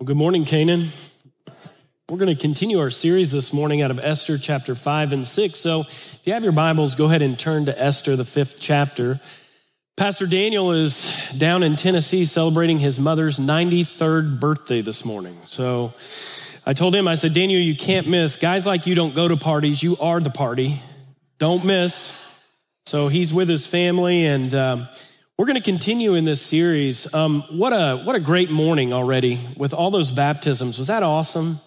Well, good morning, Canaan. We're going to continue our series this morning out of Esther chapter 5 and 6. So if you have your Bibles, go ahead and turn to Esther, the fifth chapter. Pastor Daniel is down in Tennessee celebrating his mother's 93rd birthday this morning. So I told him, I said, Daniel, you can't miss. Guys like you don't go to parties, you are the party. Don't miss. So he's with his family and. Um, we're going to continue in this series. Um, what a what a great morning already with all those baptisms. Was that awesome?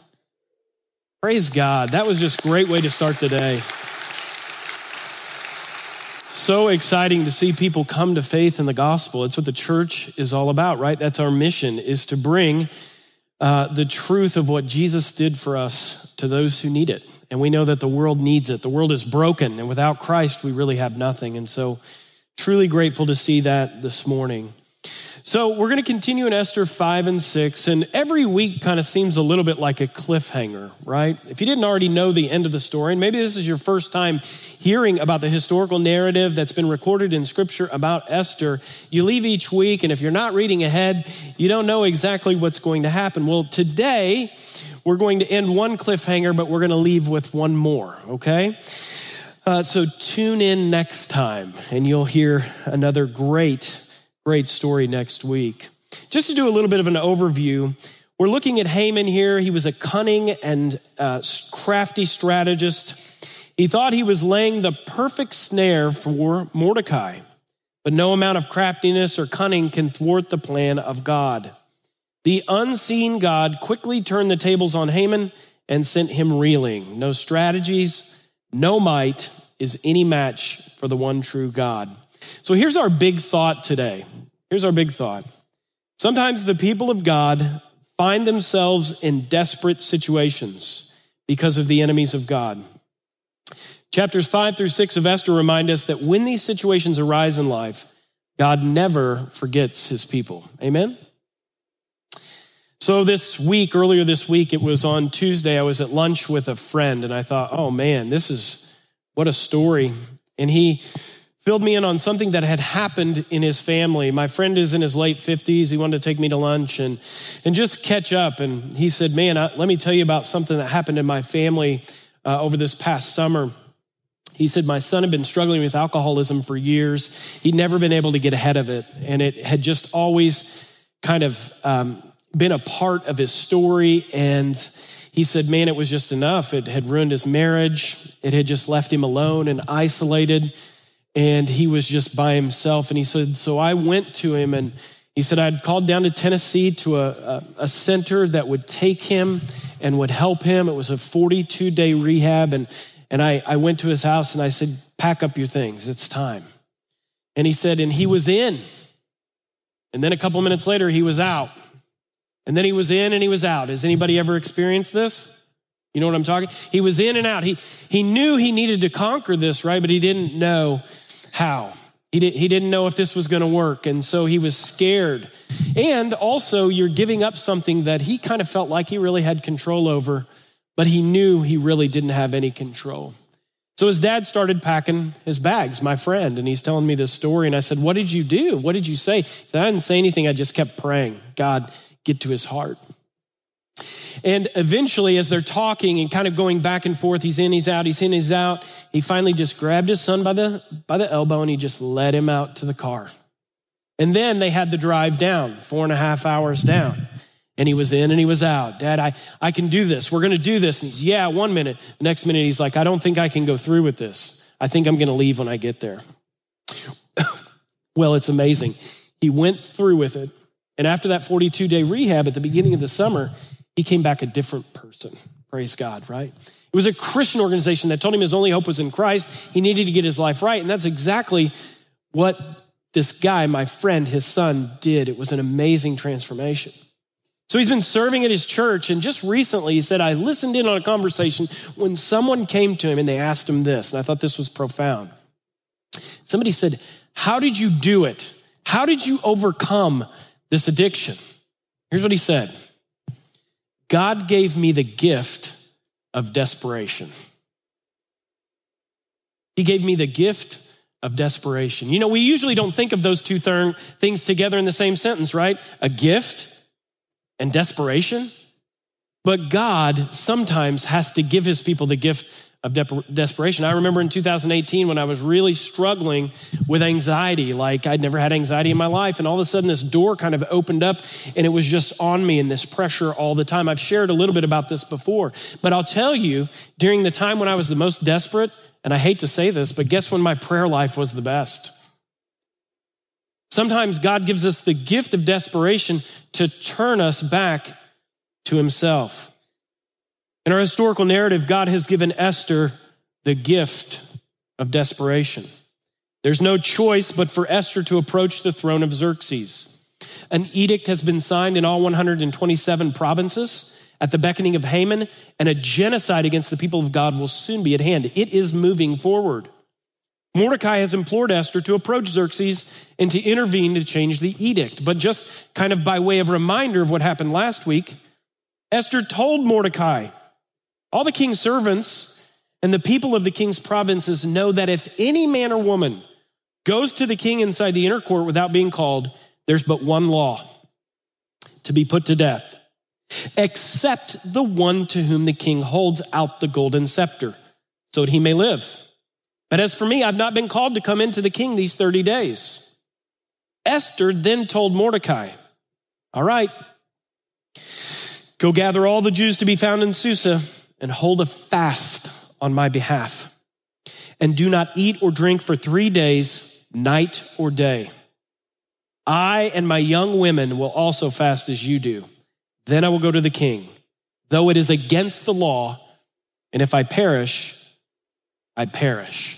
Praise God. That was just a great way to start the day. So exciting to see people come to faith in the gospel. It's what the church is all about, right? That's our mission is to bring uh, the truth of what Jesus did for us to those who need it. And we know that the world needs it. The world is broken, and without Christ, we really have nothing. And so Truly grateful to see that this morning. So, we're going to continue in Esther 5 and 6, and every week kind of seems a little bit like a cliffhanger, right? If you didn't already know the end of the story, and maybe this is your first time hearing about the historical narrative that's been recorded in Scripture about Esther, you leave each week, and if you're not reading ahead, you don't know exactly what's going to happen. Well, today, we're going to end one cliffhanger, but we're going to leave with one more, okay? Uh, so tune in next time and you'll hear another great, great story next week. Just to do a little bit of an overview, we're looking at Haman here. He was a cunning and uh, crafty strategist. He thought he was laying the perfect snare for Mordecai, but no amount of craftiness or cunning can thwart the plan of God. The unseen God quickly turned the tables on Haman and sent him reeling. No strategies, no might is any match for the one true God. So here's our big thought today. Here's our big thought. Sometimes the people of God find themselves in desperate situations because of the enemies of God. Chapters five through six of Esther remind us that when these situations arise in life, God never forgets his people. Amen? So, this week, earlier this week, it was on Tuesday, I was at lunch with a friend and I thought, oh man, this is what a story. And he filled me in on something that had happened in his family. My friend is in his late 50s. He wanted to take me to lunch and, and just catch up. And he said, man, I, let me tell you about something that happened in my family uh, over this past summer. He said, My son had been struggling with alcoholism for years. He'd never been able to get ahead of it. And it had just always kind of um, been a part of his story. And he said, man, it was just enough. It had ruined his marriage. It had just left him alone and isolated. And he was just by himself. And he said, so I went to him and he said, I'd called down to Tennessee to a, a, a center that would take him and would help him. It was a 42 day rehab. And, and I, I went to his house and I said, pack up your things. It's time. And he said, and he was in. And then a couple minutes later, he was out. And then he was in and he was out. Has anybody ever experienced this? You know what I'm talking? He was in and out. He, he knew he needed to conquer this, right? But he didn't know how. He, did, he didn't know if this was going to work. And so he was scared. And also, you're giving up something that he kind of felt like he really had control over, but he knew he really didn't have any control. So his dad started packing his bags, my friend, and he's telling me this story. And I said, What did you do? What did you say? Said, I didn't say anything. I just kept praying. God, get to his heart. And eventually, as they're talking and kind of going back and forth, he's in, he's out, he's in, he's out, he finally just grabbed his son by the, by the elbow and he just led him out to the car. And then they had the drive down, four and a half hours down. And he was in and he was out. Dad, I, I can do this. We're going to do this. And he's, yeah, one minute. The next minute, he's like, I don't think I can go through with this. I think I'm going to leave when I get there. well, it's amazing. He went through with it. And after that 42 day rehab at the beginning of the summer, he came back a different person. Praise God, right? It was a Christian organization that told him his only hope was in Christ. He needed to get his life right. And that's exactly what this guy, my friend, his son, did. It was an amazing transformation. So he's been serving at his church. And just recently, he said, I listened in on a conversation when someone came to him and they asked him this. And I thought this was profound. Somebody said, How did you do it? How did you overcome this addiction. Here's what he said God gave me the gift of desperation. He gave me the gift of desperation. You know, we usually don't think of those two things together in the same sentence, right? A gift and desperation. But God sometimes has to give his people the gift of de- desperation. I remember in 2018 when I was really struggling with anxiety, like I'd never had anxiety in my life. And all of a sudden, this door kind of opened up and it was just on me and this pressure all the time. I've shared a little bit about this before, but I'll tell you during the time when I was the most desperate, and I hate to say this, but guess when my prayer life was the best? Sometimes God gives us the gift of desperation to turn us back to himself. In our historical narrative, God has given Esther the gift of desperation. There's no choice but for Esther to approach the throne of Xerxes. An edict has been signed in all 127 provinces at the beckoning of Haman, and a genocide against the people of God will soon be at hand. It is moving forward. Mordecai has implored Esther to approach Xerxes and to intervene to change the edict. But just kind of by way of reminder of what happened last week, Esther told Mordecai all the king's servants and the people of the king's provinces know that if any man or woman goes to the king inside the inner court without being called, there's but one law to be put to death, except the one to whom the king holds out the golden scepter so that he may live. But as for me, I've not been called to come into the king these 30 days. Esther then told Mordecai, All right, go gather all the Jews to be found in Susa and hold a fast on my behalf. And do not eat or drink for three days, night or day. I and my young women will also fast as you do. Then I will go to the king, though it is against the law. And if I perish, I perish.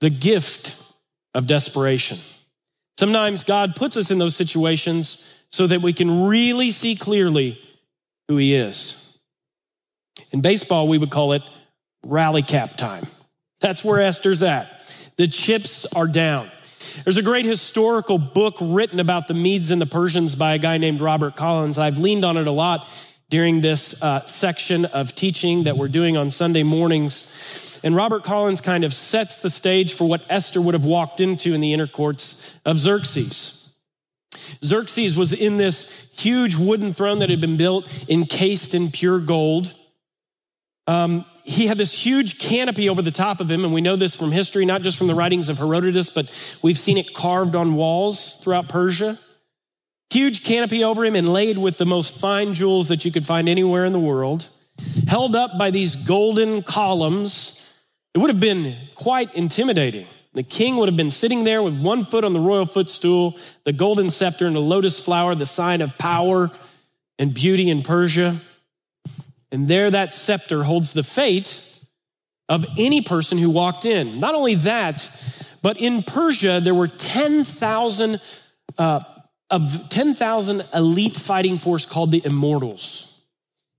The gift of desperation. Sometimes God puts us in those situations so that we can really see clearly who he is. In baseball, we would call it rally cap time. That's where Esther's at. The chips are down. There's a great historical book written about the Medes and the Persians by a guy named Robert Collins. I've leaned on it a lot during this uh, section of teaching that we're doing on Sunday mornings. And Robert Collins kind of sets the stage for what Esther would have walked into in the inner courts of Xerxes. Xerxes was in this huge wooden throne that had been built encased in pure gold. Um, he had this huge canopy over the top of him, and we know this from history, not just from the writings of Herodotus, but we've seen it carved on walls throughout Persia. Huge canopy over him, inlaid with the most fine jewels that you could find anywhere in the world, held up by these golden columns. It would have been quite intimidating. The king would have been sitting there with one foot on the royal footstool, the golden scepter and the lotus flower, the sign of power and beauty in Persia. And there, that scepter holds the fate of any person who walked in. Not only that, but in Persia, there were 10,000 uh, of 10,000 elite fighting force called the Immortals.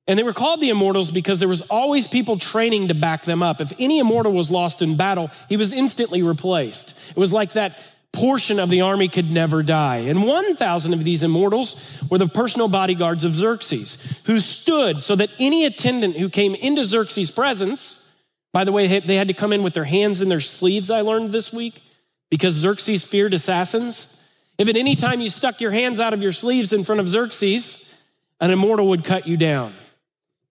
And they were called the Immortals because there was always people training to back them up. If any immortal was lost in battle, he was instantly replaced. It was like that portion of the army could never die. And 1,000 of these immortals were the personal bodyguards of Xerxes, who stood so that any attendant who came into Xerxes' presence, by the way, they had to come in with their hands in their sleeves, I learned this week, because Xerxes feared assassins. If at any time you stuck your hands out of your sleeves in front of Xerxes, an immortal would cut you down.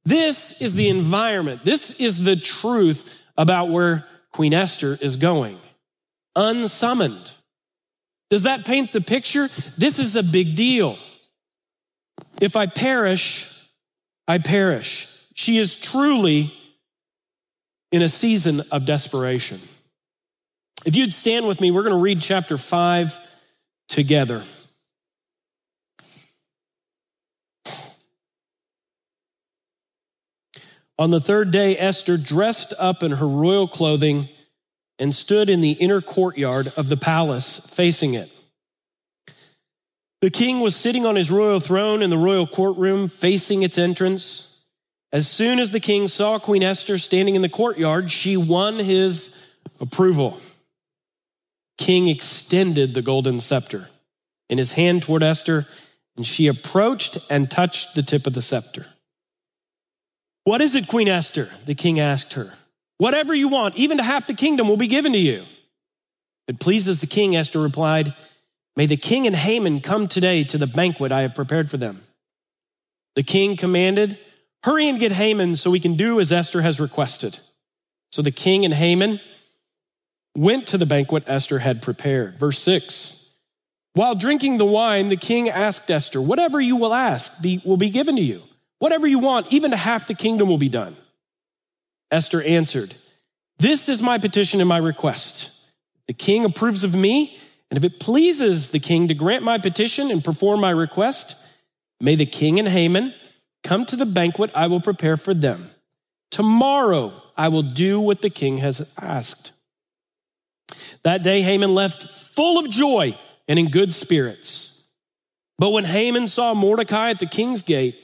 This is the environment. This is the truth about where Queen Esther is going. Unsummoned does that paint the picture? This is a big deal. If I perish, I perish. She is truly in a season of desperation. If you'd stand with me, we're going to read chapter 5 together. On the third day, Esther, dressed up in her royal clothing, and stood in the inner courtyard of the palace facing it. The king was sitting on his royal throne in the royal courtroom facing its entrance. As soon as the king saw Queen Esther standing in the courtyard, she won his approval. King extended the golden scepter in his hand toward Esther, and she approached and touched the tip of the scepter. What is it, Queen Esther? The king asked her. Whatever you want, even to half the kingdom, will be given to you. It pleases the king, Esther replied. May the king and Haman come today to the banquet I have prepared for them. The king commanded, Hurry and get Haman so we can do as Esther has requested. So the king and Haman went to the banquet Esther had prepared. Verse 6 While drinking the wine, the king asked Esther, Whatever you will ask be, will be given to you. Whatever you want, even to half the kingdom will be done. Esther answered, This is my petition and my request. The king approves of me, and if it pleases the king to grant my petition and perform my request, may the king and Haman come to the banquet I will prepare for them. Tomorrow I will do what the king has asked. That day Haman left full of joy and in good spirits. But when Haman saw Mordecai at the king's gate,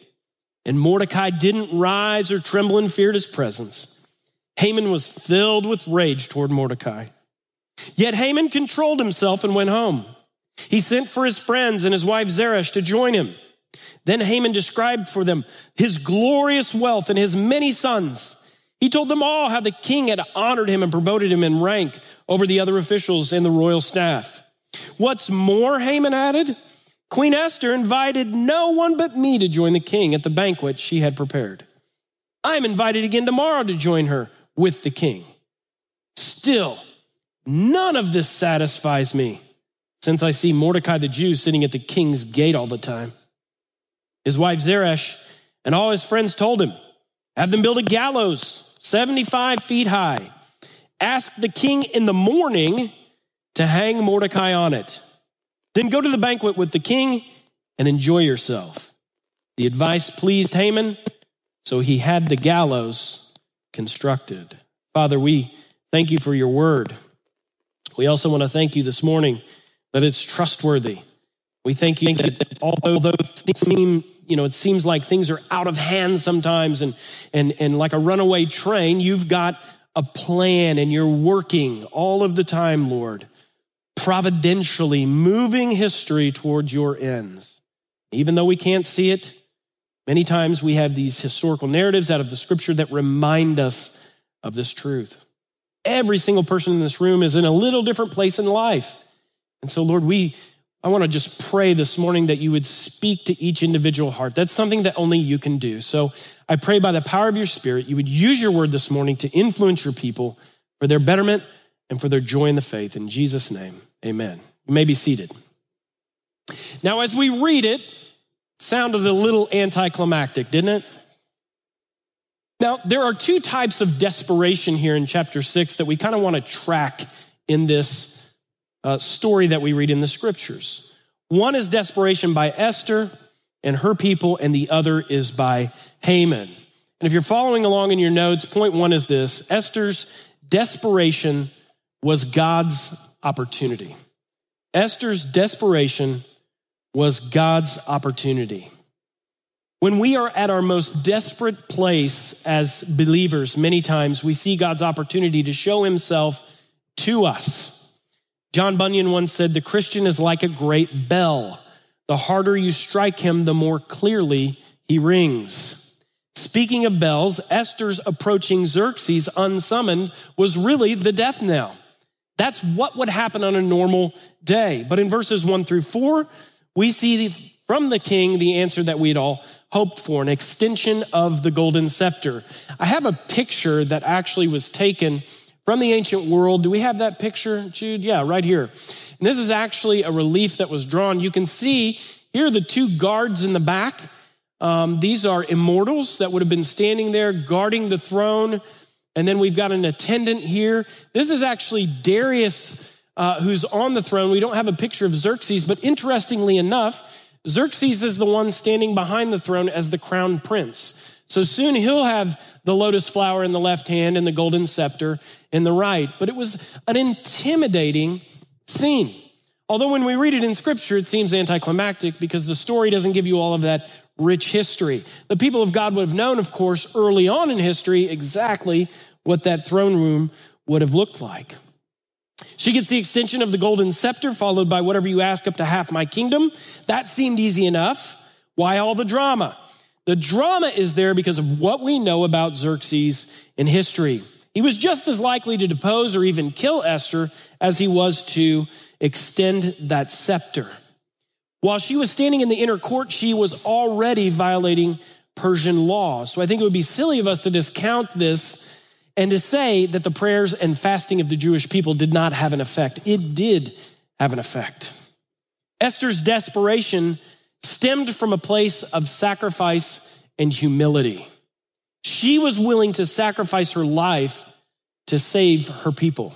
and Mordecai didn't rise or tremble in fear at his presence, Haman was filled with rage toward Mordecai. Yet Haman controlled himself and went home. He sent for his friends and his wife Zeresh to join him. Then Haman described for them his glorious wealth and his many sons. He told them all how the king had honored him and promoted him in rank over the other officials and the royal staff. What's more, Haman added, Queen Esther invited no one but me to join the king at the banquet she had prepared. I am invited again tomorrow to join her with the king. Still, none of this satisfies me since I see Mordecai the Jew sitting at the king's gate all the time. His wife Zeresh and all his friends told him, Have them build a gallows 75 feet high. Ask the king in the morning to hang Mordecai on it. Then go to the banquet with the king and enjoy yourself. The advice pleased Haman, so he had the gallows constructed. Father, we thank you for your word. We also want to thank you this morning that it's trustworthy. We thank you that although seem, you know, it seems like things are out of hand sometimes and, and, and like a runaway train, you've got a plan and you're working all of the time, Lord, providentially moving history towards your ends. Even though we can't see it, many times we have these historical narratives out of the scripture that remind us of this truth. Every single person in this room is in a little different place in life. And so, Lord, we I want to just pray this morning that you would speak to each individual heart. That's something that only you can do. So I pray by the power of your spirit, you would use your word this morning to influence your people for their betterment and for their joy in the faith. In Jesus' name, amen. You may be seated. Now, as we read it, sounded a little anticlimactic, didn't it? Now, there are two types of desperation here in chapter six that we kind of want to track in this uh, story that we read in the scriptures. One is desperation by Esther and her people, and the other is by Haman. And if you're following along in your notes, point one is this Esther's desperation was God's opportunity. Esther's desperation was God's opportunity. When we are at our most desperate place as believers, many times we see God's opportunity to show himself to us. John Bunyan once said, The Christian is like a great bell. The harder you strike him, the more clearly he rings. Speaking of bells, Esther's approaching Xerxes unsummoned was really the death knell. That's what would happen on a normal day. But in verses one through four, we see from the king the answer that we'd all hoped for an extension of the golden scepter. I have a picture that actually was taken from the ancient world. Do we have that picture, Jude? Yeah, right here. And this is actually a relief that was drawn. You can see here are the two guards in the back. Um, these are immortals that would have been standing there guarding the throne. And then we've got an attendant here. This is actually Darius, uh, who's on the throne. We don't have a picture of Xerxes, but interestingly enough, Xerxes is the one standing behind the throne as the crown prince. So soon he'll have the lotus flower in the left hand and the golden scepter in the right. But it was an intimidating scene. Although when we read it in scripture, it seems anticlimactic because the story doesn't give you all of that rich history. The people of God would have known, of course, early on in history exactly what that throne room would have looked like. She gets the extension of the golden scepter, followed by whatever you ask up to half my kingdom. That seemed easy enough. Why all the drama? The drama is there because of what we know about Xerxes in history. He was just as likely to depose or even kill Esther as he was to extend that scepter. While she was standing in the inner court, she was already violating Persian law. So I think it would be silly of us to discount this and to say that the prayers and fasting of the Jewish people did not have an effect. It did have an effect. Esther's desperation stemmed from a place of sacrifice and humility. She was willing to sacrifice her life to save her people.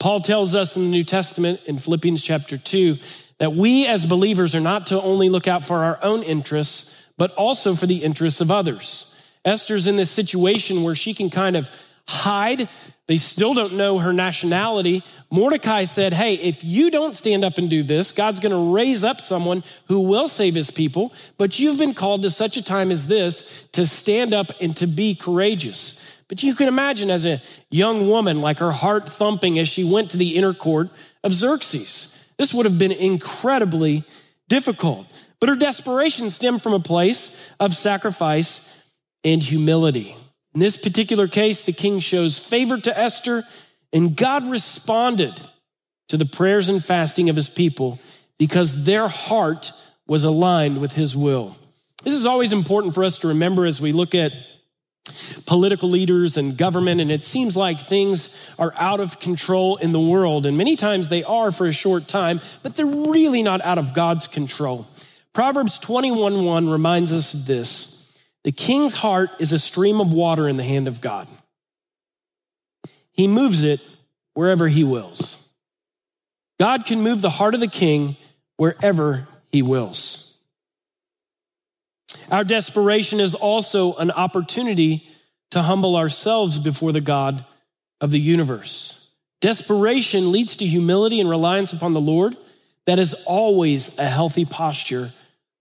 Paul tells us in the New Testament in Philippians chapter 2 that we as believers are not to only look out for our own interests, but also for the interests of others. Esther's in this situation where she can kind of hide. They still don't know her nationality. Mordecai said, Hey, if you don't stand up and do this, God's going to raise up someone who will save his people. But you've been called to such a time as this to stand up and to be courageous. But you can imagine as a young woman, like her heart thumping as she went to the inner court of Xerxes. This would have been incredibly difficult. But her desperation stemmed from a place of sacrifice and humility. In this particular case, the king shows favor to Esther, and God responded to the prayers and fasting of his people because their heart was aligned with his will. This is always important for us to remember as we look at political leaders and government, and it seems like things are out of control in the world. And many times they are for a short time, but they're really not out of God's control. Proverbs 21 1 reminds us of this. The king's heart is a stream of water in the hand of God. He moves it wherever he wills. God can move the heart of the king wherever he wills. Our desperation is also an opportunity to humble ourselves before the God of the universe. Desperation leads to humility and reliance upon the Lord. That is always a healthy posture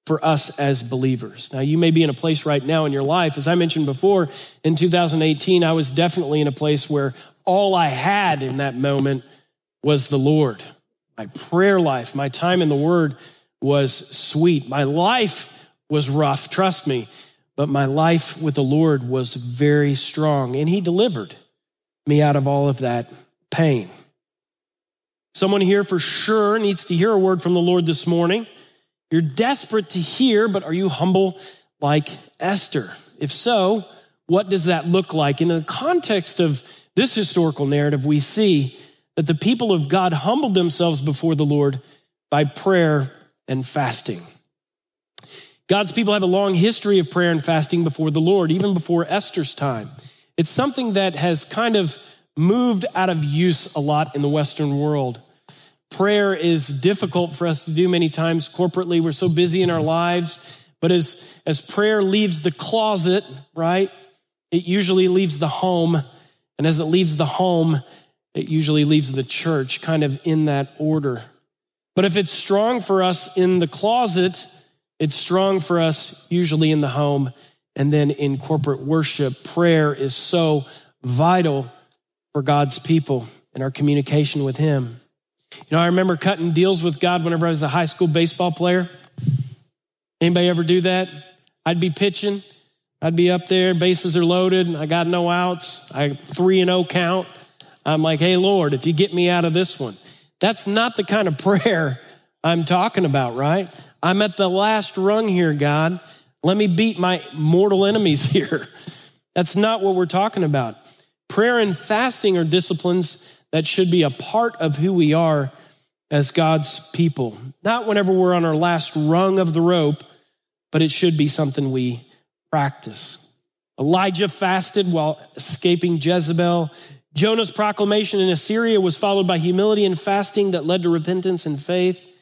for us as believers. Now, you may be in a place right now in your life. As I mentioned before, in 2018, I was definitely in a place where all I had in that moment was the Lord. My prayer life, my time in the Word was sweet. My life was rough, trust me, but my life with the Lord was very strong, and He delivered me out of all of that pain. Someone here for sure needs to hear a word from the Lord this morning. You're desperate to hear, but are you humble like Esther? If so, what does that look like? In the context of this historical narrative, we see that the people of God humbled themselves before the Lord by prayer and fasting. God's people have a long history of prayer and fasting before the Lord, even before Esther's time. It's something that has kind of moved out of use a lot in the Western world. Prayer is difficult for us to do many times corporately. We're so busy in our lives. But as, as prayer leaves the closet, right, it usually leaves the home. And as it leaves the home, it usually leaves the church, kind of in that order. But if it's strong for us in the closet, it's strong for us usually in the home and then in corporate worship. Prayer is so vital for God's people and our communication with Him. You know, I remember cutting deals with God whenever I was a high school baseball player. Anybody ever do that? I'd be pitching. I'd be up there, bases are loaded, I got no outs, I three and oh count. I'm like, hey Lord, if you get me out of this one. That's not the kind of prayer I'm talking about, right? I'm at the last rung here, God. Let me beat my mortal enemies here. That's not what we're talking about. Prayer and fasting are disciplines that should be a part of who we are as God's people. Not whenever we're on our last rung of the rope, but it should be something we practice. Elijah fasted while escaping Jezebel. Jonah's proclamation in Assyria was followed by humility and fasting that led to repentance and faith.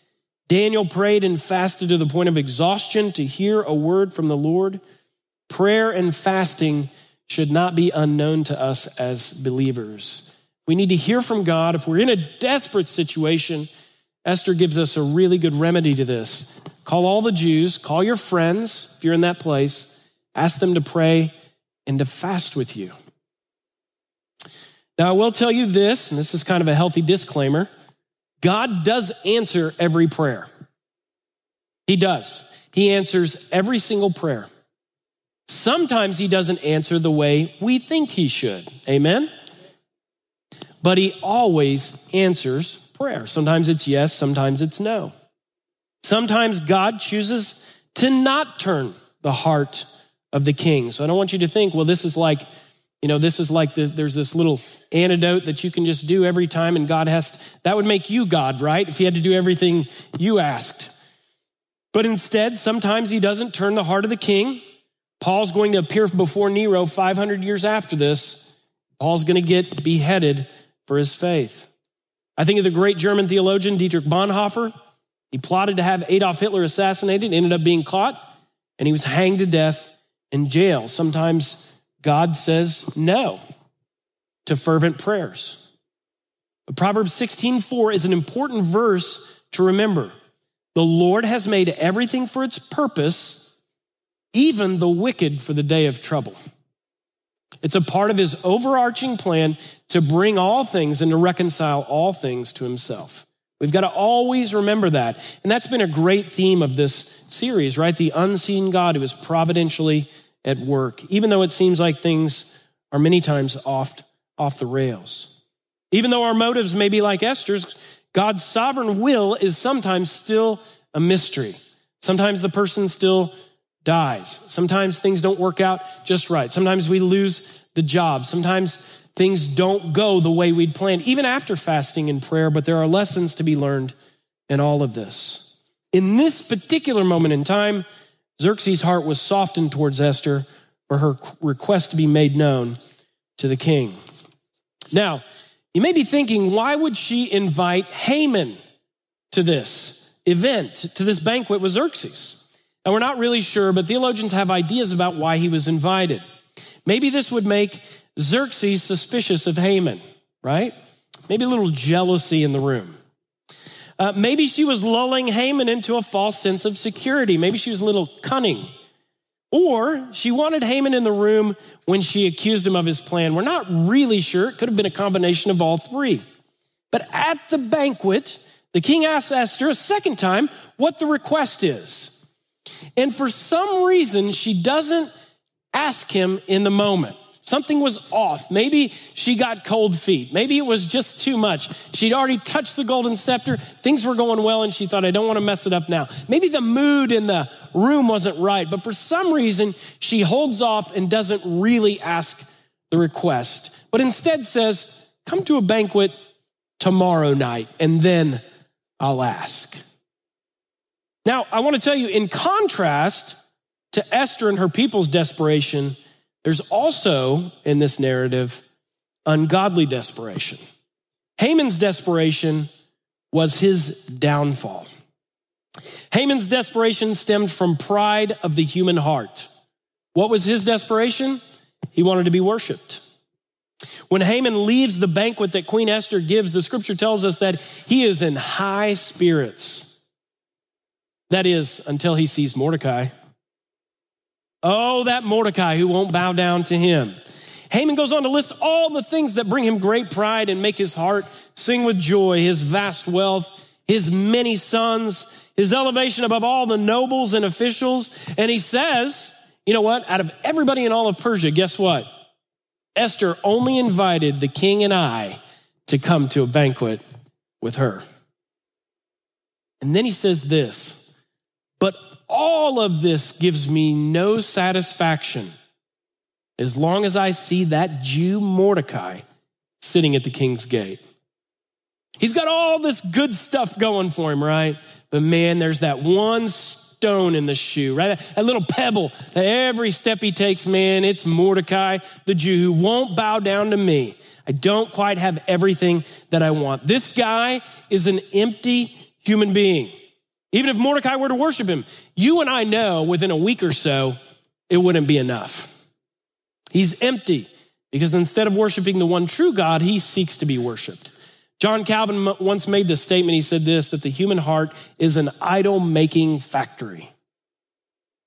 Daniel prayed and fasted to the point of exhaustion to hear a word from the Lord. Prayer and fasting should not be unknown to us as believers. We need to hear from God. If we're in a desperate situation, Esther gives us a really good remedy to this. Call all the Jews, call your friends if you're in that place, ask them to pray and to fast with you. Now, I will tell you this, and this is kind of a healthy disclaimer God does answer every prayer. He does. He answers every single prayer. Sometimes He doesn't answer the way we think He should. Amen? But he always answers prayer. Sometimes it's yes, sometimes it's no. Sometimes God chooses to not turn the heart of the king. So I don't want you to think, well, this is like, you know, this is like this, there's this little antidote that you can just do every time and God has to, that would make you God, right? If he had to do everything you asked. But instead, sometimes he doesn't turn the heart of the king. Paul's going to appear before Nero 500 years after this. Paul's going to get beheaded for his faith. I think of the great German theologian Dietrich Bonhoeffer. He plotted to have Adolf Hitler assassinated, ended up being caught, and he was hanged to death in jail. Sometimes God says no to fervent prayers. But Proverbs 16:4 is an important verse to remember. The Lord has made everything for its purpose, even the wicked for the day of trouble. It's a part of his overarching plan to bring all things and to reconcile all things to himself. We've got to always remember that. And that's been a great theme of this series, right? The unseen God who is providentially at work, even though it seems like things are many times off, off the rails. Even though our motives may be like Esther's, God's sovereign will is sometimes still a mystery. Sometimes the person still dies. Sometimes things don't work out just right. Sometimes we lose the job. Sometimes things don't go the way we'd planned, even after fasting and prayer, but there are lessons to be learned in all of this. In this particular moment in time, Xerxes' heart was softened towards Esther for her request to be made known to the king. Now, you may be thinking, why would she invite Haman to this event, to this banquet with Xerxes? And we're not really sure, but theologians have ideas about why he was invited. Maybe this would make Xerxes suspicious of Haman, right? Maybe a little jealousy in the room. Uh, maybe she was lulling Haman into a false sense of security. Maybe she was a little cunning. Or she wanted Haman in the room when she accused him of his plan. We're not really sure. It could have been a combination of all three. But at the banquet, the king asks Esther a second time what the request is. And for some reason, she doesn't ask him in the moment. Something was off. Maybe she got cold feet. Maybe it was just too much. She'd already touched the golden scepter. Things were going well, and she thought, I don't want to mess it up now. Maybe the mood in the room wasn't right, but for some reason, she holds off and doesn't really ask the request, but instead says, Come to a banquet tomorrow night, and then I'll ask. Now, I want to tell you, in contrast to Esther and her people's desperation, there's also in this narrative ungodly desperation. Haman's desperation was his downfall. Haman's desperation stemmed from pride of the human heart. What was his desperation? He wanted to be worshiped. When Haman leaves the banquet that Queen Esther gives, the scripture tells us that he is in high spirits. That is, until he sees Mordecai. Oh, that Mordecai who won't bow down to him. Haman goes on to list all the things that bring him great pride and make his heart sing with joy his vast wealth, his many sons, his elevation above all the nobles and officials. And he says, you know what? Out of everybody in all of Persia, guess what? Esther only invited the king and I to come to a banquet with her. And then he says this, but all of this gives me no satisfaction as long as I see that Jew Mordecai sitting at the king's gate. He's got all this good stuff going for him, right? But man, there's that one stone in the shoe, right? That little pebble that every step he takes, man, it's Mordecai, the Jew who won't bow down to me. I don't quite have everything that I want. This guy is an empty human being. Even if Mordecai were to worship him, you and I know within a week or so, it wouldn't be enough. He's empty because instead of worshiping the one true God, he seeks to be worshiped. John Calvin once made this statement. He said this that the human heart is an idol making factory.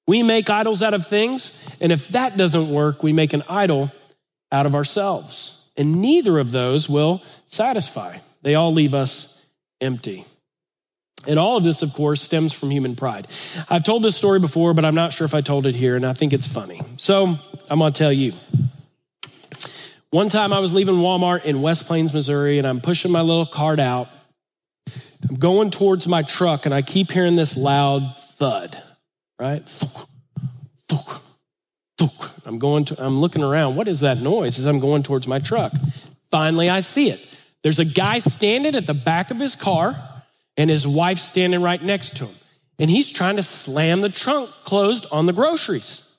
We make idols out of things, and if that doesn't work, we make an idol out of ourselves. And neither of those will satisfy, they all leave us empty. And all of this, of course, stems from human pride. I've told this story before, but I'm not sure if I told it here, and I think it's funny. So I'm gonna tell you. One time I was leaving Walmart in West Plains, Missouri, and I'm pushing my little cart out. I'm going towards my truck and I keep hearing this loud thud, right? I'm going to, I'm looking around. What is that noise as I'm going towards my truck? Finally, I see it. There's a guy standing at the back of his car and his wife standing right next to him. And he's trying to slam the trunk closed on the groceries.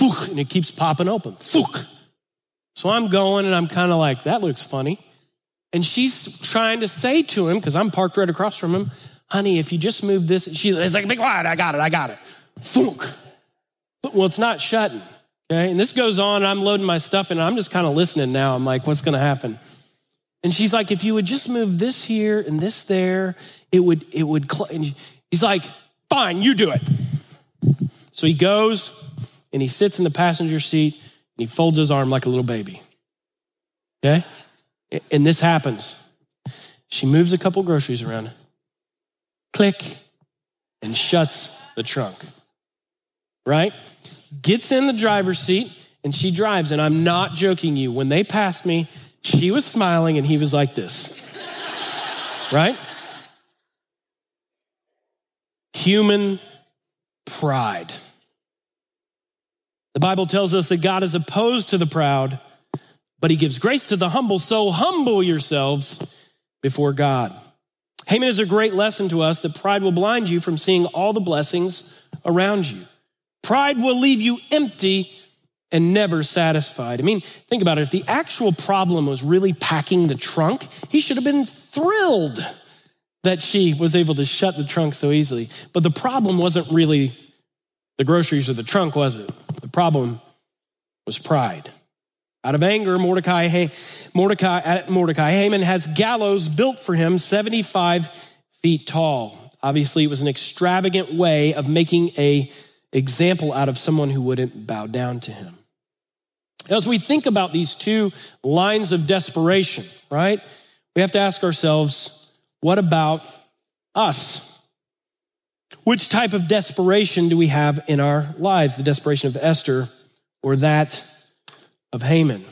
And it keeps popping open. So I'm going and I'm kind of like, that looks funny. And she's trying to say to him, because I'm parked right across from him, honey, if you just move this, she's like, be quiet, I got it, I got it. Funk. But, well, it's not shutting. Okay. And this goes on, and I'm loading my stuff, and I'm just kind of listening now. I'm like, what's going to happen? And she's like, if you would just move this here and this there, it would, it would, cl-. and he's like, fine, you do it. So he goes and he sits in the passenger seat and he folds his arm like a little baby. Okay? And this happens. She moves a couple groceries around, click, and shuts the trunk. Right? Gets in the driver's seat and she drives. And I'm not joking you. When they passed me, she was smiling and he was like this. right? Human pride. The Bible tells us that God is opposed to the proud but he gives grace to the humble. So humble yourselves before God. Haman is a great lesson to us that pride will blind you from seeing all the blessings around you. Pride will leave you empty and never satisfied. I mean, think about it. If the actual problem was really packing the trunk, he should have been thrilled that she was able to shut the trunk so easily. But the problem wasn't really the groceries or the trunk, was it? The problem was pride. Out of anger, Mordecai, Mordecai, uh, Mordecai, Haman has gallows built for him 75 feet tall. Obviously, it was an extravagant way of making a example out of someone who wouldn't bow down to him. As we think about these two lines of desperation, right? We have to ask ourselves, what about us? Which type of desperation do we have in our lives? The desperation of Esther or that of Haman?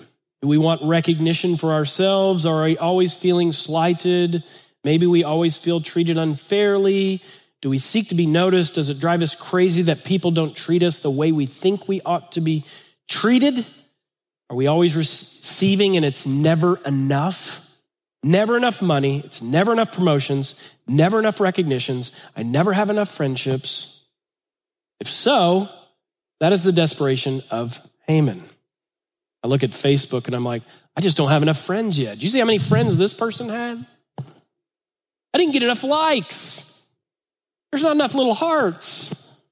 Do we want recognition for ourselves? Are we always feeling slighted? Maybe we always feel treated unfairly. Do we seek to be noticed? Does it drive us crazy that people don't treat us the way we think we ought to be treated? Are we always receiving and it's never enough? Never enough money. It's never enough promotions, never enough recognitions. I never have enough friendships. If so, that is the desperation of Haman. I look at Facebook and I'm like, I just don't have enough friends yet. Do you see how many friends this person had? I didn't get enough likes. There's not enough little hearts.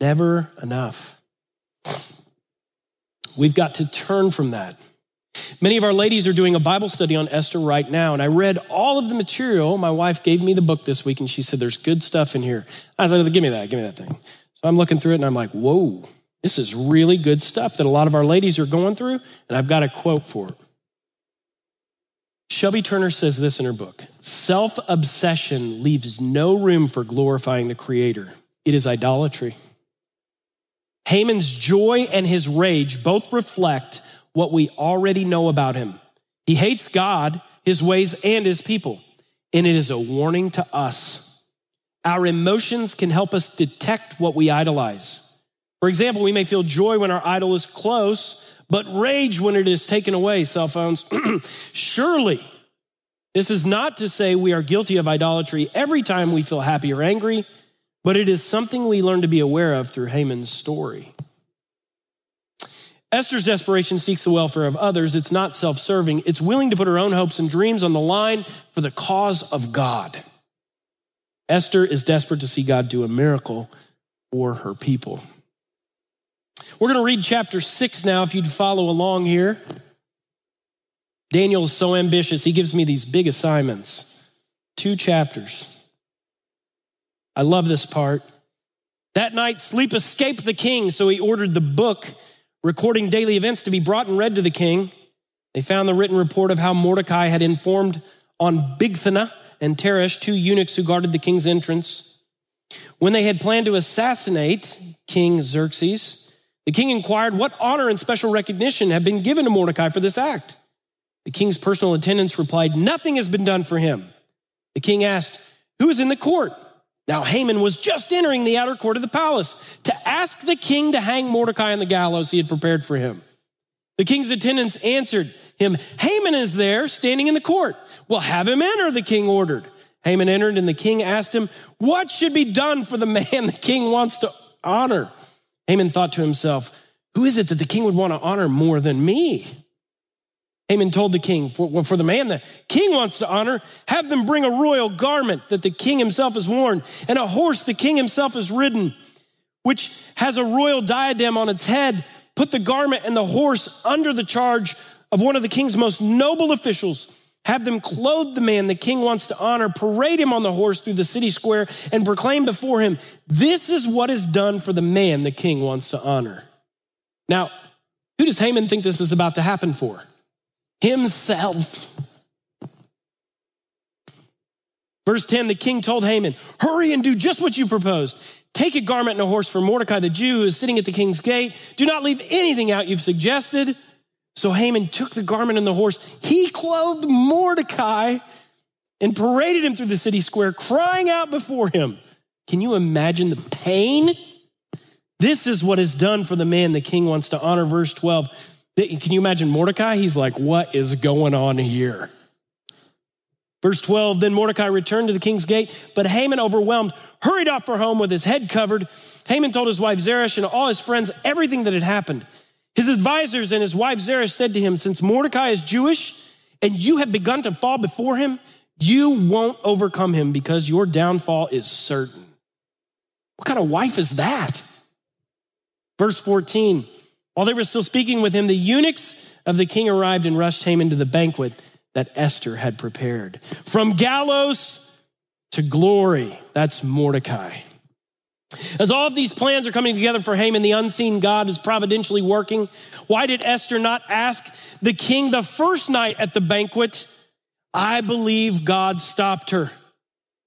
Never enough. We've got to turn from that. Many of our ladies are doing a Bible study on Esther right now, and I read all of the material. My wife gave me the book this week, and she said, There's good stuff in here. I was like, Give me that, give me that thing. So I'm looking through it, and I'm like, Whoa, this is really good stuff that a lot of our ladies are going through, and I've got a quote for it. Shelby Turner says this in her book Self obsession leaves no room for glorifying the Creator, it is idolatry. Haman's joy and his rage both reflect what we already know about him. He hates God, his ways, and his people. And it is a warning to us. Our emotions can help us detect what we idolize. For example, we may feel joy when our idol is close, but rage when it is taken away, cell phones. Surely, this is not to say we are guilty of idolatry every time we feel happy or angry, but it is something we learn to be aware of through Haman's story. Esther's desperation seeks the welfare of others. It's not self serving, it's willing to put her own hopes and dreams on the line for the cause of God. Esther is desperate to see God do a miracle for her people. We're going to read chapter six now, if you'd follow along here. Daniel is so ambitious, he gives me these big assignments. Two chapters. I love this part. That night, sleep escaped the king, so he ordered the book recording daily events to be brought and read to the king. They found the written report of how Mordecai had informed on Bigthana and Teresh, two eunuchs who guarded the king's entrance. When they had planned to assassinate King Xerxes, the king inquired what honor and special recognition had been given to Mordecai for this act. The king's personal attendants replied, Nothing has been done for him. The king asked, Who is in the court? Now Haman was just entering the outer court of the palace to ask the king to hang Mordecai on the gallows he had prepared for him. The king's attendants answered him, Haman is there standing in the court. Well, have him enter, the king ordered. Haman entered and the king asked him, What should be done for the man the king wants to honor? Haman thought to himself, Who is it that the king would want to honor more than me? Haman told the king, for, for, the man the king wants to honor, have them bring a royal garment that the king himself has worn, and a horse the king himself has ridden, which has a royal diadem on its head. Put the garment and the horse under the charge of one of the king's most noble officials. Have them clothe the man the king wants to honor, parade him on the horse through the city square, and proclaim before him, This is what is done for the man the king wants to honor. Now, who does Haman think this is about to happen for? Himself. Verse 10 the king told Haman, Hurry and do just what you proposed. Take a garment and a horse for Mordecai the Jew who is sitting at the king's gate. Do not leave anything out you've suggested. So Haman took the garment and the horse. He clothed Mordecai and paraded him through the city square, crying out before him. Can you imagine the pain? This is what is done for the man the king wants to honor. Verse 12. Can you imagine Mordecai? He's like, what is going on here? Verse 12, then Mordecai returned to the king's gate, but Haman, overwhelmed, hurried off for home with his head covered. Haman told his wife Zeresh and all his friends everything that had happened. His advisors and his wife Zeresh said to him, Since Mordecai is Jewish and you have begun to fall before him, you won't overcome him because your downfall is certain. What kind of wife is that? Verse 14, while they were still speaking with him, the eunuchs of the king arrived and rushed Haman to the banquet that Esther had prepared. From gallows to glory, that's Mordecai. As all of these plans are coming together for Haman, the unseen God is providentially working. Why did Esther not ask the king the first night at the banquet? I believe God stopped her.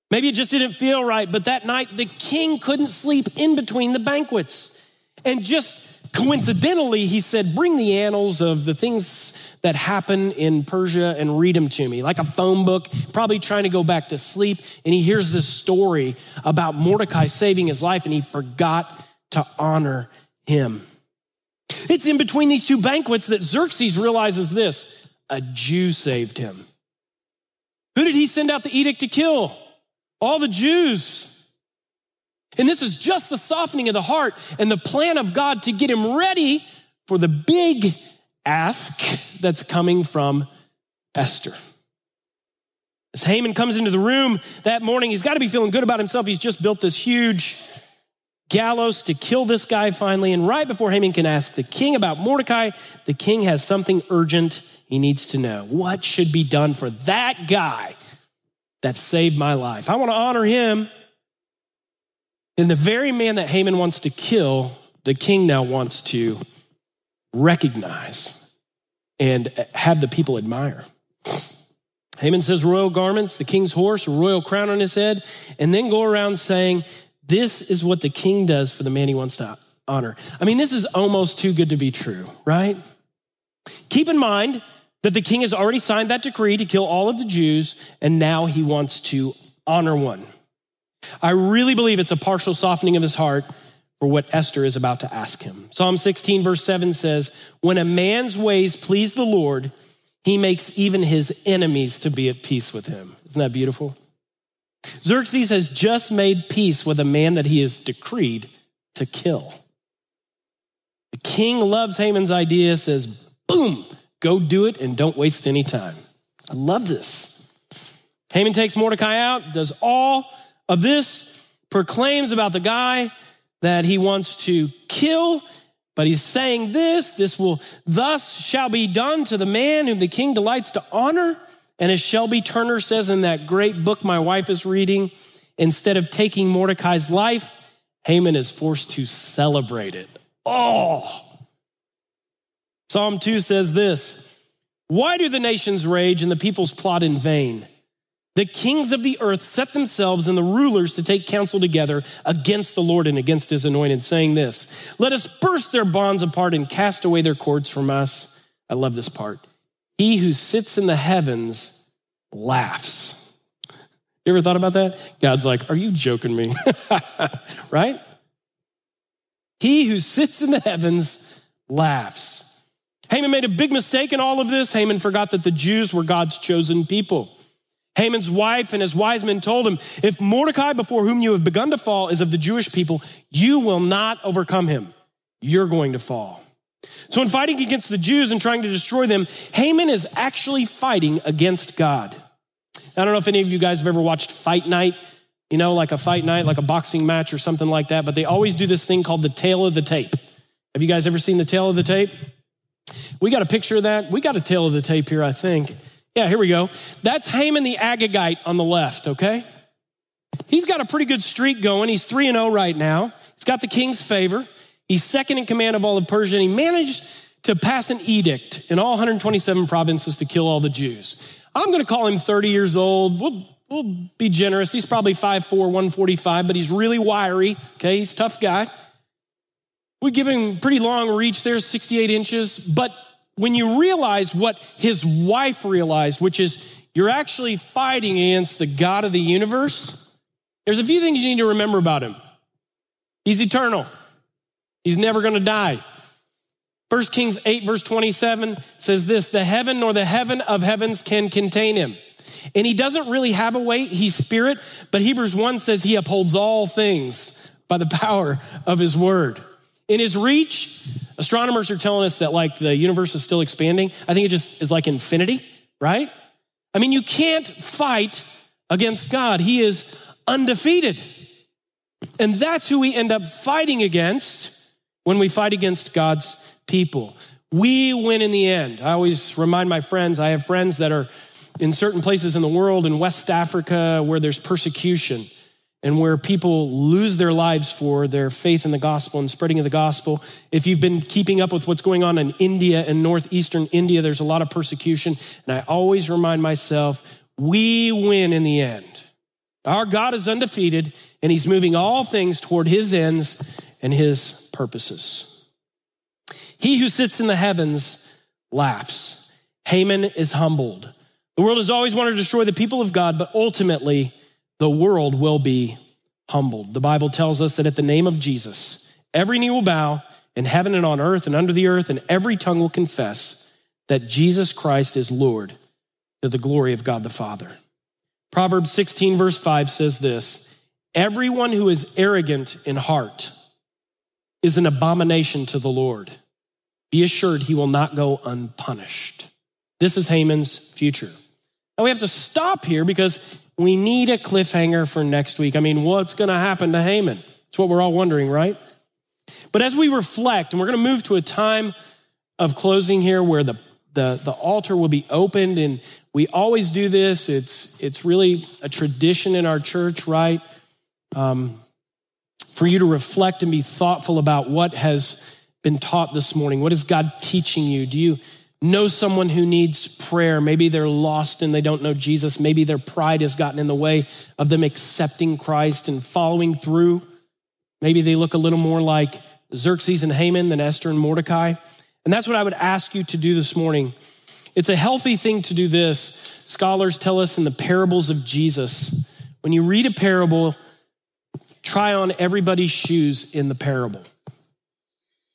Maybe it just didn't feel right, but that night the king couldn't sleep in between the banquets. And just Coincidentally, he said, Bring the annals of the things that happen in Persia and read them to me, like a phone book, probably trying to go back to sleep. And he hears this story about Mordecai saving his life, and he forgot to honor him. It's in between these two banquets that Xerxes realizes this a Jew saved him. Who did he send out the edict to kill? All the Jews. And this is just the softening of the heart and the plan of God to get him ready for the big ask that's coming from Esther. As Haman comes into the room that morning, he's got to be feeling good about himself. He's just built this huge gallows to kill this guy finally. And right before Haman can ask the king about Mordecai, the king has something urgent he needs to know. What should be done for that guy that saved my life? I want to honor him. And the very man that Haman wants to kill, the king now wants to recognize and have the people admire. Haman says royal garments, the king's horse, a royal crown on his head, and then go around saying, This is what the king does for the man he wants to honor. I mean, this is almost too good to be true, right? Keep in mind that the king has already signed that decree to kill all of the Jews, and now he wants to honor one. I really believe it's a partial softening of his heart for what Esther is about to ask him. Psalm 16, verse 7 says, When a man's ways please the Lord, he makes even his enemies to be at peace with him. Isn't that beautiful? Xerxes has just made peace with a man that he has decreed to kill. The king loves Haman's idea, says, boom, go do it and don't waste any time. I love this. Haman takes Mordecai out, does all of this proclaims about the guy that he wants to kill, but he's saying this, this will thus shall be done to the man whom the king delights to honor. And as Shelby Turner says in that great book my wife is reading, instead of taking Mordecai's life, Haman is forced to celebrate it. Oh. Psalm 2 says this Why do the nations rage and the peoples plot in vain? The kings of the earth set themselves and the rulers to take counsel together against the Lord and against his anointed, saying this Let us burst their bonds apart and cast away their cords from us. I love this part. He who sits in the heavens laughs. You ever thought about that? God's like, Are you joking me? right? He who sits in the heavens laughs. Haman made a big mistake in all of this. Haman forgot that the Jews were God's chosen people. Haman's wife and his wise men told him, If Mordecai, before whom you have begun to fall, is of the Jewish people, you will not overcome him. You're going to fall. So, in fighting against the Jews and trying to destroy them, Haman is actually fighting against God. I don't know if any of you guys have ever watched Fight Night, you know, like a fight night, like a boxing match or something like that, but they always do this thing called the tale of the tape. Have you guys ever seen the tale of the tape? We got a picture of that. We got a tale of the tape here, I think. Yeah, here we go. That's Haman the Agagite on the left, okay? He's got a pretty good streak going. He's 3 and 0 right now. He's got the king's favor. He's second in command of all of Persia, and he managed to pass an edict in all 127 provinces to kill all the Jews. I'm going to call him 30 years old. We'll, we'll be generous. He's probably 5'4, 145, but he's really wiry. Okay, he's a tough guy. We give him pretty long reach there, 68 inches. But when you realize what his wife realized, which is you're actually fighting against the God of the universe, there's a few things you need to remember about him. He's eternal. He's never going to die. 1 Kings 8, verse 27 says this The heaven nor the heaven of heavens can contain him. And he doesn't really have a weight, he's spirit, but Hebrews 1 says he upholds all things by the power of his word. In his reach, astronomers are telling us that like the universe is still expanding. I think it just is like infinity, right? I mean, you can't fight against God. He is undefeated. And that's who we end up fighting against when we fight against God's people. We win in the end. I always remind my friends, I have friends that are in certain places in the world, in West Africa, where there's persecution and where people lose their lives for their faith in the gospel and spreading of the gospel. If you've been keeping up with what's going on in India and northeastern India, there's a lot of persecution. And I always remind myself, we win in the end. Our God is undefeated and he's moving all things toward his ends and his purposes. He who sits in the heavens laughs. Haman is humbled. The world has always wanted to destroy the people of God, but ultimately the world will be humbled. The Bible tells us that at the name of Jesus, every knee will bow in heaven and on earth and under the earth, and every tongue will confess that Jesus Christ is Lord to the glory of God the Father. Proverbs 16, verse 5 says this Everyone who is arrogant in heart is an abomination to the Lord. Be assured he will not go unpunished. This is Haman's future. Now we have to stop here because we need a cliffhanger for next week. I mean, what's going to happen to Haman? It's what we're all wondering, right? But as we reflect, and we're going to move to a time of closing here where the, the, the altar will be opened, and we always do this. It's, it's really a tradition in our church, right? Um, for you to reflect and be thoughtful about what has been taught this morning. What is God teaching you? Do you know someone who needs prayer? Maybe they're lost and they don't know Jesus. Maybe their pride has gotten in the way of them accepting Christ and following through. Maybe they look a little more like Xerxes and Haman than Esther and Mordecai. And that's what I would ask you to do this morning. It's a healthy thing to do this. Scholars tell us in the parables of Jesus, when you read a parable, try on everybody's shoes in the parable,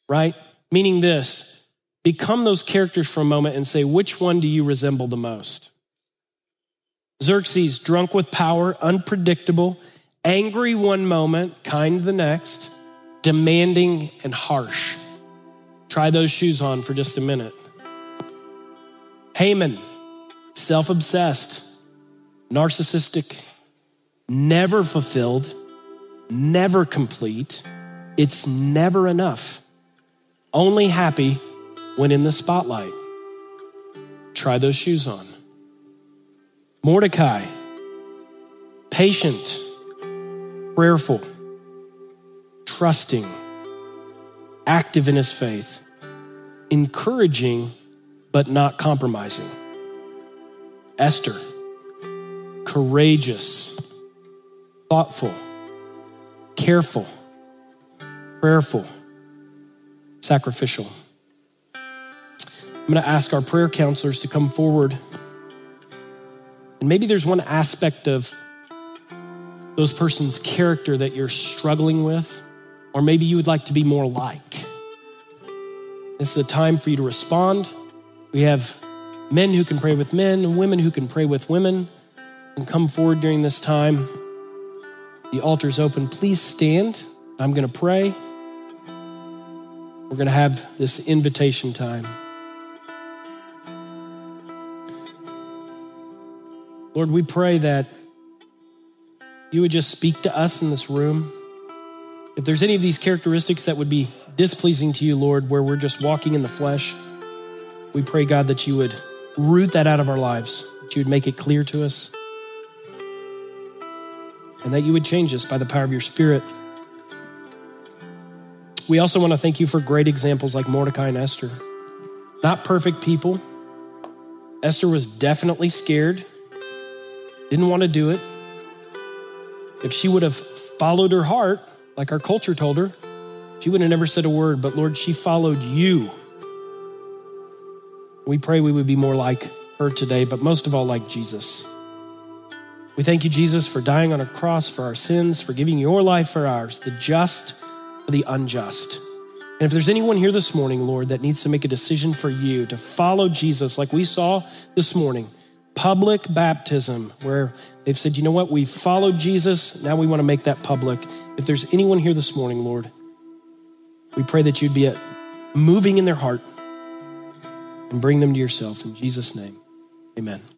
right? Meaning this become those characters for a moment and say, which one do you resemble the most? Xerxes, drunk with power, unpredictable, angry one moment, kind the next, demanding and harsh. Try those shoes on for just a minute. Haman, self obsessed, narcissistic, never fulfilled never complete. It's never enough. Only happy when in the spotlight. Try those shoes on. Mordecai, patient, prayerful, trusting, active in his faith, encouraging, but not compromising. Esther, courageous, thoughtful careful, prayerful, sacrificial. I'm going to ask our prayer counselors to come forward. And maybe there's one aspect of those person's character that you're struggling with, or maybe you would like to be more like. This is a time for you to respond. We have men who can pray with men and women who can pray with women and come forward during this time. The altar's open. Please stand. I'm going to pray. We're going to have this invitation time. Lord, we pray that you would just speak to us in this room. If there's any of these characteristics that would be displeasing to you, Lord, where we're just walking in the flesh, we pray, God, that you would root that out of our lives, that you would make it clear to us, and that you would change us by the power of your Spirit. We also want to thank you for great examples like Mordecai and Esther. Not perfect people. Esther was definitely scared didn't want to do it. If she would have followed her heart, like our culture told her, she would have never said a word. But Lord, she followed you. We pray we would be more like her today, but most of all, like Jesus. We thank you, Jesus, for dying on a cross for our sins, for giving your life for ours, the just for the unjust. And if there's anyone here this morning, Lord, that needs to make a decision for you to follow Jesus, like we saw this morning, public baptism where they've said, you know what, We've followed Jesus, now we want to make that public. If there's anyone here this morning, Lord, we pray that you'd be moving in their heart and bring them to yourself. In Jesus' name, amen.